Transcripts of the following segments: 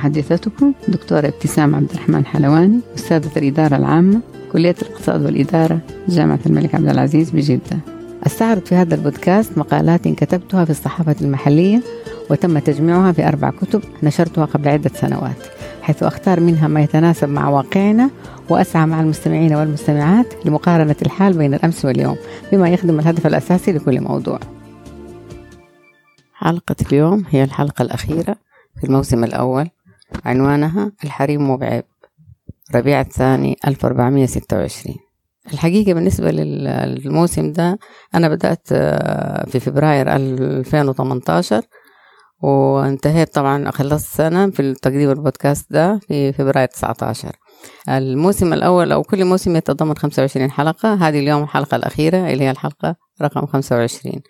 محدثتكم دكتورة ابتسام عبد الرحمن حلواني أستاذة الإدارة العامة كلية الاقتصاد والإدارة جامعة الملك عبد العزيز بجدة. أستعرض في هذا البودكاست مقالات كتبتها في الصحافة المحلية وتم تجميعها في أربع كتب نشرتها قبل عدة سنوات حيث أختار منها ما يتناسب مع واقعنا وأسعى مع المستمعين والمستمعات لمقارنة الحال بين الأمس واليوم بما يخدم الهدف الأساسي لكل موضوع. حلقة اليوم هي الحلقة الأخيرة في الموسم الأول. عنوانها الحريم مو بعيب. ربيع الثاني 1426 الحقيقة بالنسبة للموسم ده أنا بدأت آه، في فبراير 2018 وانتهيت طبعا خلصت سنة في تقديم البودكاست ده في فبراير 19 الموسم الأول أو كل موسم يتضمن 25 حلقة. هذه اليوم الحلقة الأخيرة اللي هي الحلقة رقم 25 آه،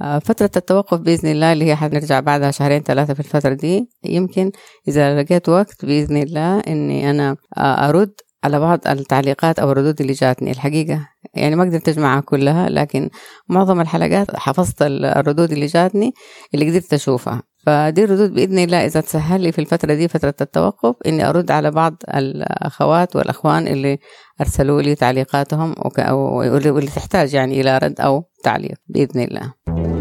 فترة التوقف بإذن الله اللي هي حنرجع بعدها شهرين ثلاثة في الفترة دي يمكن إذا لقيت وقت بإذن الله إني أنا آه، أرد على بعض التعليقات أو الردود اللي جاتني. الحقيقة يعني ما قدرت أجمعها كلها لكن معظم الحلقات حفظت الردود اللي جاتني اللي قدرت أشوفها. فدي الردود بإذن الله إذا تسهل لي في الفترة دي فترة التوقف إني أرد على بعض الأخوات والأخوان اللي أرسلوا لي تعليقاتهم واللي تحتاج يعني إلى رد أو تعليق بإذن الله.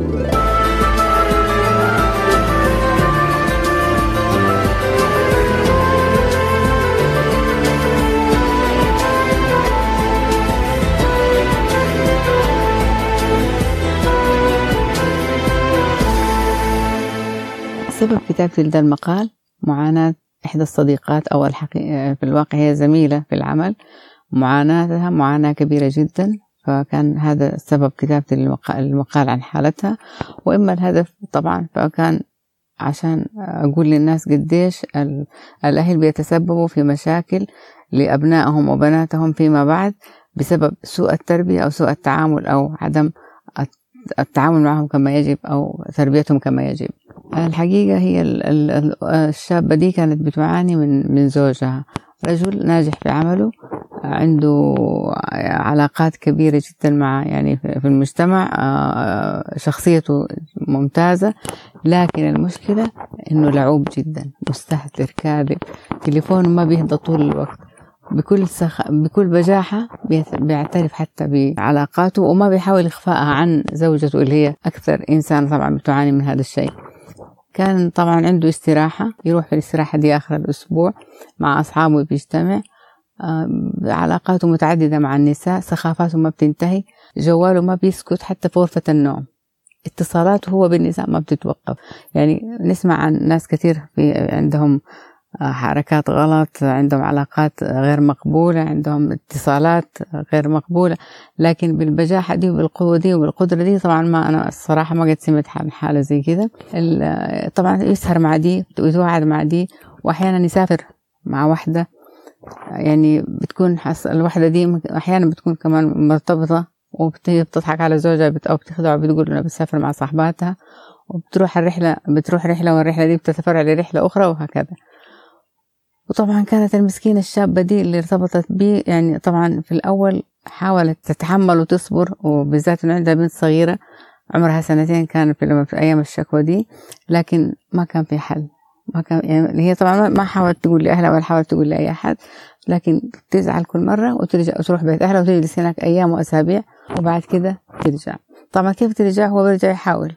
سبب كتابتي لهذا المقال؟ معاناة إحدى الصديقات أو الحقيقة في الواقع هي زميلة في العمل. معاناتها معاناة كبيرة جدا فكان هذا سبب كتابتي المقال عن حالتها. وإما الهدف طبعا فكان عشان أقول للناس قديش الأهل بيتسببوا في مشاكل لأبنائهم وبناتهم فيما بعد بسبب سوء التربية أو سوء التعامل أو عدم التعامل معهم كما يجب أو تربيتهم كما يجب. الحقيقة هي الشابة دي كانت بتعاني من من زوجها. رجل ناجح في عمله عنده علاقات كبيرة جدا مع يعني في المجتمع آه، شخصيته ممتازة لكن المشكلة إنه لعوب جدا مستهتر كاذب تليفونه ما بيهدى طول الوقت. بكل سخ... بكل بجاحة بيعترف حتى بعلاقاته وما بيحاول إخفائها عن زوجته اللي هي أكثر إنسان طبعا بتعاني من هذا الشيء. كان طبعا عنده استراحة يروح في الاستراحة دي آخر الأسبوع مع أصحابه بيجتمع. علاقاته متعددة مع النساء سخافاته ما بتنتهي جواله ما بيسكت حتى في غرفة النوم. اتصالاته هو بالنساء ما بتتوقف. يعني نسمع عن ناس كثير في عندهم حركات غلط عندهم علاقات غير مقبولة عندهم اتصالات غير مقبولة. لكن بالبجاحة دي وبالقوة دي وبالقدرة دي طبعا ما أنا الصراحة ما قد سمعت حالة زي كذا. طبعا يسهر مع دي ويتوعد مع دي وأحيانا يسافر مع واحدة يعني بتكون حس الواحدة دي أحيانا بتكون كمان مرتبطة وبتضحك على زوجها أو بتخدع وبتقول أنا بتسافر مع صاحباتها وبتروح الرحلة بتروح رحلة والرحلة دي بتتفرع لرحلة أخرى وهكذا. وطبعا كانت المسكينة الشابة دي اللي ارتبطت بي يعني طبعا في الأول حاولت تتحمل وتصبر وبالذات إنه عندها بنت صغيرة عمرها سنتين كان في, في أيام الشكوى دي لكن ما كان في حل. ما كان يعني هي طبعا ما حاولت تقول لأهلها ولا حاولت تقول لأي أحد لكن تزعل كل مرة وترجع وتروح بيت أهلها وتجلس هناك أيام وأسابيع وبعد كده ترجع. طبعا كيف ترجع؟ هو بيرجع يحاول.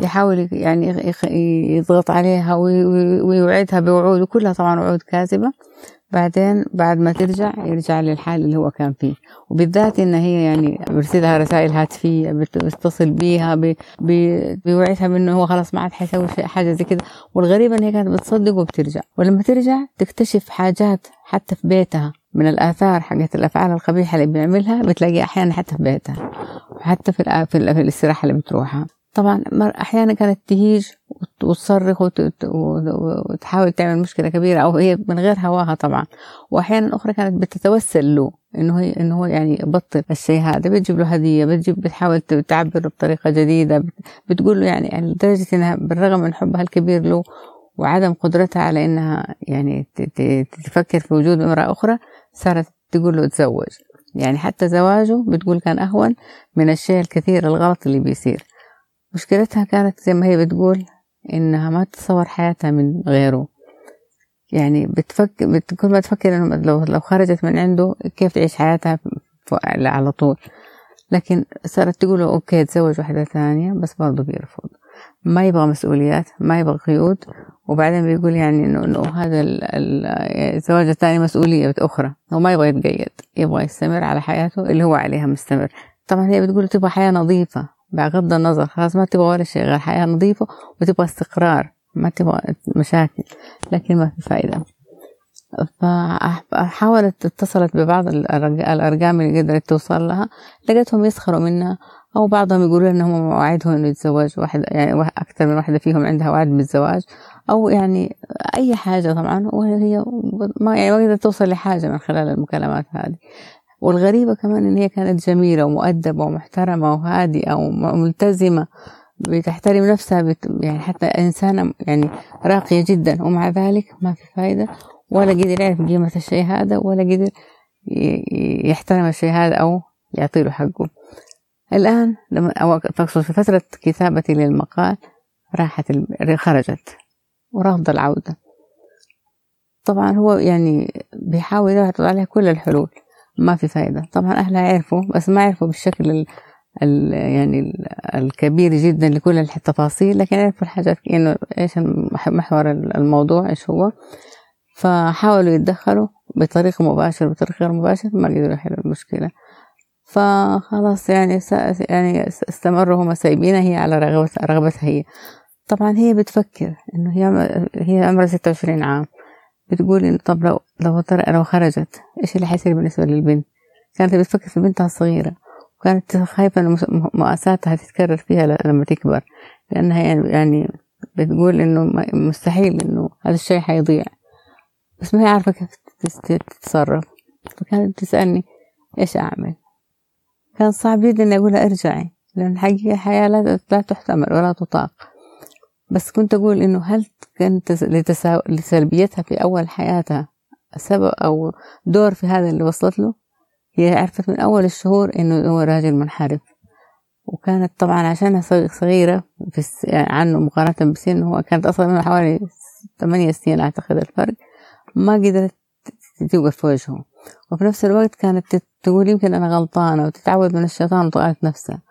يحاول يعني يضغط عليها ويوعدها بوعود وكلها طبعا وعود كاذبة. بعدين بعد ما ترجع يرجع للحال اللي هو كان فيه. وبالذات إن هي يعني برسلها رسائل هاتفية بتصل بيها بيوعدها بإنه هو خلاص ما عاد حيسوي حاجة زي كده. والغريب إن هي كانت بتصدق وبترجع. ولما ترجع تكتشف حاجات حتى في بيتها. من الآثار حقت الأفعال القبيحة اللي بيعملها بتلاقيها أحيانا حتى في بيتها. وحتى في, في الاستراحة اللي بتروحها. طبعا أحيانا كانت تهيج وتصرخ وتحاول تعمل مشكلة كبيرة أو هي من غير هواها طبعا. وأحيانا أخرى كانت بتتوسل له إنه هي إنه هو يعني يبطل الشيء هذا بتجيب له هدية بتجيب بتحاول تعبر بطريقة جديدة بتقول له يعني لدرجة إنها بالرغم من حبها الكبير له وعدم قدرتها على إنها يعني تفكر في وجود امرأة أخرى صارت تقول له تزوج يعني حتى زواجه بتقول كان أهون من الشيء الكثير الغلط اللي بيصير. مشكلتها كانت زي ما هي بتقول إنها ما تتصور حياتها من غيره. يعني بتفكر كل ما تفكر إنه لو لو خرجت من عنده كيف تعيش حياتها على طول. لكن صارت تقول أوكي تزوج واحدة ثانية بس برضه بيرفض. ما يبغى مسؤوليات ما يبغى قيود. وبعدين بيقول يعني انه إنه هذا الزواج الثاني مسؤولية أخرى. هو ما يبغى يتقيد يبغى يستمر على حياته اللي هو عليها مستمر. طبعا هي بتقول تبغى حياة نظيفة. بغض النظر خلاص ما تبغى ولا شيء غير حياة نظيفة وتبغى استقرار ما تبغى مشاكل لكن ما في فايدة. فحاولت اتصلت ببعض الأرقام اللي قدرت توصل لها لقيتهم يسخروا منها أو بعضهم يقولوا إنهم وعدهم إنه يتزوج واحد يعني أكثر من واحدة فيهم عندها وعد بالزواج أو يعني أي حاجة طبعا وهي ما يعني ما قدرت توصل لحاجة من خلال المكالمات هذه. والغريبة كمان إن هي كانت جميلة ومؤدبة ومحترمة وهادئة وملتزمة بتحترم نفسها بت يعني حتى إنسانة يعني راقية جدا ومع ذلك ما في فايدة ولا قدر يعرف قيمة الشيء هذا ولا قدر يحترم الشيء هذا أو يعطيله حقه. الآن لما أو تقصد في فترة كتابتي للمقال راحت خرجت ورافضة العودة. طبعا هو يعني بيحاول يعرض عليها كل الحلول. ما في فايدة. طبعا أهلها عرفوا بس ما عرفوا بالشكل ال ال يعني ال الكبير جدا لكل التفاصيل لكن عرفوا الحاجات إنه إيش محور الموضوع إيش هو. فحاولوا يتدخلوا بطريقة مباشرة بطريقة غير مباشرة ما قدروا يحلوا المشكلة. فخلاص يعني يعني استمروا هم سايبينها هي على رغبتها رغبتها هي. طبعا هي بتفكر إنه هي هي عمرها ستة وعشرين عام. بتقول إنه طب لو لو لو خرجت إيش اللي حيصير بالنسبة للبنت؟ كانت بتفكر في بنتها الصغيرة وكانت خايفة إنه مؤاساتها تتكرر فيها لما تكبر لأنها يعني يعني بتقول إنه مستحيل إنه هذا الشيء حيضيع. بس ما هي عارفة كيف تتصرف. فكانت تسألني إيش أعمل؟ كان صعب جدا إني أقولها أرجعي لأن الحقيقة الحياة لا, لا تحتمل ولا تطاق. بس كنت أقول إنه هل كانت لسلبيتها في أول حياتها سبب أو دور في هذا اللي وصلت له هي عرفت من أول الشهور إنه هو راجل منحرف. وكانت طبعا عشانها صغيرة في يعني عنه مقارنة بسنه هو كانت أصلا من حوالي ثمانية سنين أعتقد الفرق. ما قدرت توقف في وجهه. وفي نفس الوقت كانت تقول يمكن أنا غلطانة وتتعود من الشيطان وطلعت نفسها.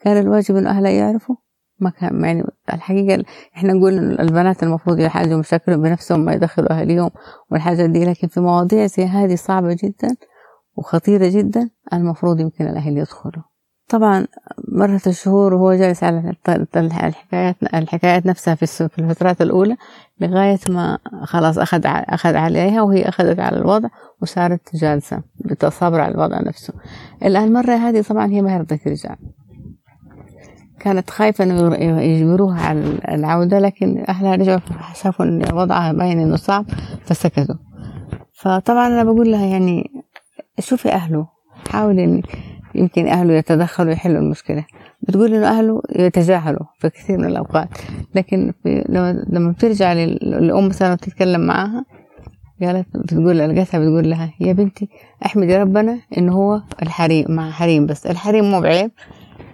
كان الواجب إنه أهلها يعرفوا ما كان يعني الحقيقة إحنا نقول إن البنات المفروض يحاجوا مشاكلهم بنفسهم ما يدخلوا أهليهم والحاجات دي لكن في مواضيع زي هذه صعبة جدا وخطيرة جدا المفروض يمكن الأهل يدخلوا. طبعا مرت الشهور وهو جالس على الحكايات الحكايات نفسها في الفترات الأولى لغاية ما خلاص أخذ أخذ عليها وهي أخذت على الوضع وصارت جالسة بتصبر على الوضع نفسه. الآن المرة هذه طبعا هي ما رضت ترجع. كانت خايفة إنه يجبروها على العودة لكن أهلها رجعوا شافوا إن وضعها باين إنه صعب فسكتوا. فطبعا أنا بقول لها يعني شوفي أهله حاولي يمكن أهله يتدخلوا يحلوا المشكلة. بتقول إنه أهله يتجاهلوا في كثير من الأوقات لكن لما بترجع للأم مثلا تتكلم معاها قالت بتقول لقيتها بتقول لها يا بنتي أحمدي ربنا إنه هو الحريم مع حريم بس الحريم مو بعيب.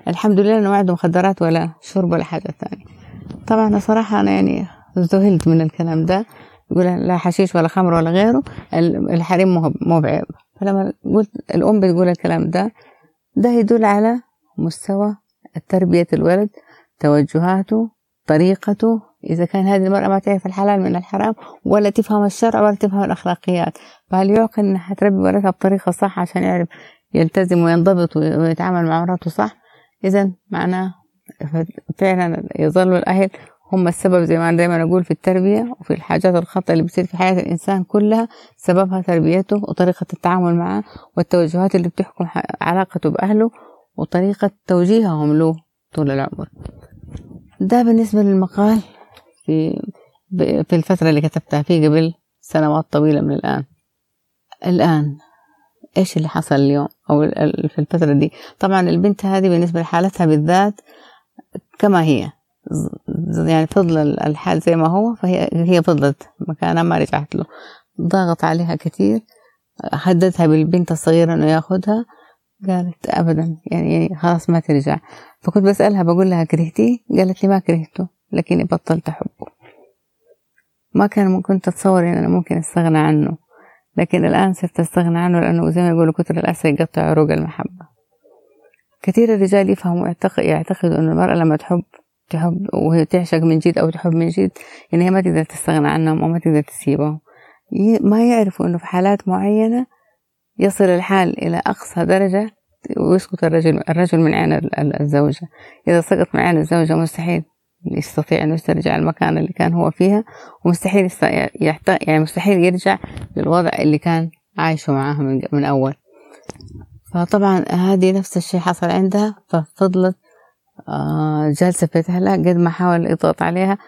الحمد لله إنه ما عنده مخدرات ولا شرب ولا حاجة ثانية. طبعا صراحة أنا يعني ذهلت من الكلام ده. يقول لا حشيش ولا خمر ولا غيره. الحريم مو بعيب. فلما قلت الأم بتقول الكلام ده ده يدل على مستوى تربية الولد توجهاته طريقته. إذا كان هذه المرأة ما تعرف الحلال من الحرام ولا تفهم الشرع ولا تفهم الأخلاقيات. فهل يعقل أنها تربي ولدها بطريقة صح عشان يعرف يلتزم وينضبط ويتعامل مع مراته صح؟ إذا معناه فعلا يظل الأهل هم السبب زي ما أنا دايما أقول في التربية وفي الحاجات الخطأ اللي بتصير في حياة الإنسان كلها سببها تربيته وطريقة التعامل معه والتوجهات اللي بتحكم علاقته بأهله وطريقة توجيههم له طول العمر. ده بالنسبة للمقال في في الفترة اللي كتبتها فيه قبل سنوات طويلة من الآن. الآن إيش اللي حصل اليوم أو في الفترة دي؟ طبعا البنت هذه بالنسبة لحالتها بالذات كما هي يعني فضل الحال زي ما هو فهي هي فضلت مكانها ما رجعت له. ضاغط عليها كثير هددها بالبنت الصغيرة إنه ياخدها قالت ابدا يعني, يعني خلاص ما ترجع. فكنت بسألها بقول لها كرهتيه قالت لي ما كرهته لكني بطلت أحبه. ما كان ممكن تتصور إن أنا ممكن أستغنى عنه. لكن الآن صرت أستغنى عنه لأنه زي ما يقولوا كتر الأسى يقطع عروق المحبة. كثير الرجال يفهموا يعتقد يعتقدوا أن المرأة لما تحب تحب وهي تعشق من جد أو تحب من جد إن هي ما تقدر تستغنى عنهم أو ما تقدر تسيبهم. ما يعرفوا إنه في حالات معينة يصل الحال إلى أقصى درجة ويسقط الرجل الرجل من عين الزوجة. إذا سقط من عين الزوجة مستحيل. يستطيع أن يسترجع المكان اللي كان هو فيها ومستحيل يحت... يعني مستحيل يرجع للوضع اللي كان عايشه معاها من, من أول. فطبعا هذه نفس الشيء حصل عندها ففضلت آه، جالسة في بيتها قد ما حاول يضغط عليها.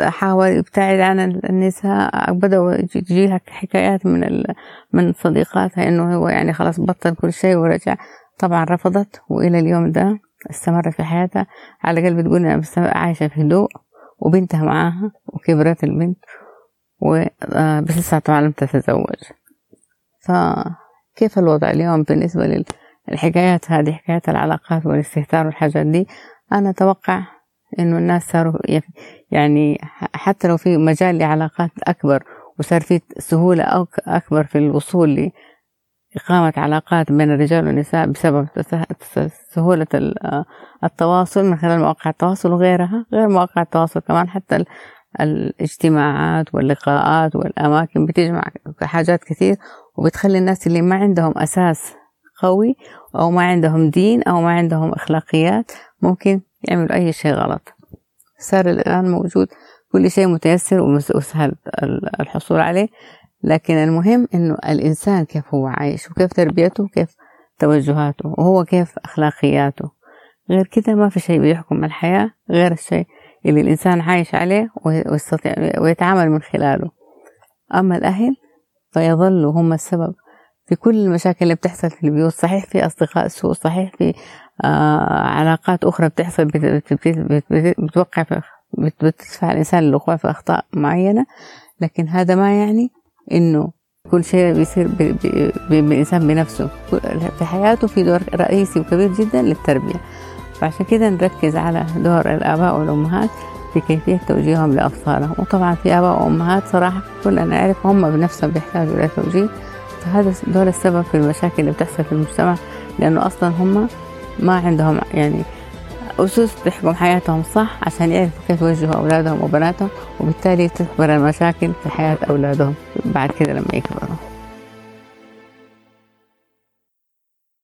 حاول يبتعد عن النساء بدأوا تجيها حكايات من من صديقاتها إنه هو يعني خلاص بطل كل شيء ورجع. طبعا رفضت وإلى اليوم ده استمرت في حياتها. على الأقل بتقول أنا عايشة في هدوء وبنتها معاها وكبرت البنت وبس لسه طبعا لم تتزوج. فكيف الوضع اليوم بالنسبة للحكايات هذه حكايات العلاقات والاستهتار والحاجات دي؟ أنا أتوقع إنه الناس صاروا يعني حتى لو في مجال لعلاقات أكبر وصار في سهولة أكبر في الوصول لإقامة علاقات بين الرجال والنساء بسبب سهولة التواصل من خلال مواقع التواصل وغيرها غير مواقع التواصل كمان حتى الاجتماعات واللقاءات والأماكن بتجمع حاجات كثير وبتخلي الناس اللي ما عندهم أساس قوي أو ما عندهم دين أو ما عندهم أخلاقيات ممكن يعملوا أي شيء غلط. صار الآن موجود كل شيء متيسر وسهل الحصول عليه. لكن المهم إنه الإنسان كيف هو عايش وكيف تربيته وكيف توجهاته وهو كيف أخلاقياته. غير كده ما في شيء بيحكم الحياة غير الشيء اللي الإنسان عايش عليه ويستطيع ويتعامل من خلاله. أما الأهل فيظلوا هم السبب في كل المشاكل اللي بتحصل في البيوت. صحيح في أصدقاء سوء صحيح في آه علاقات أخرى بتحصل بتوقع بتدفع الإنسان للوقوع في أخطاء معينة. لكن هذا ما يعني إنه كل شيء بيصير بالإنسان بنفسه. في حياته في دور رئيسي وكبير جدا للتربية. فعشان كده نركز على دور الآباء والأمهات في كيفية توجيههم لأطفالهم. وطبعا في آباء وأمهات صراحة كلنا نعرف هم بنفسهم بيحتاجوا إلى توجيه. فهذا دول السبب في المشاكل اللي بتحصل في المجتمع لأنه أصلا هم ما عندهم يعني أسس تحكم حياتهم صح عشان يعرفوا كيف يوجهوا أولادهم وبناتهم وبالتالي تكبر المشاكل في حياة أولادهم بعد كده لما يكبروا.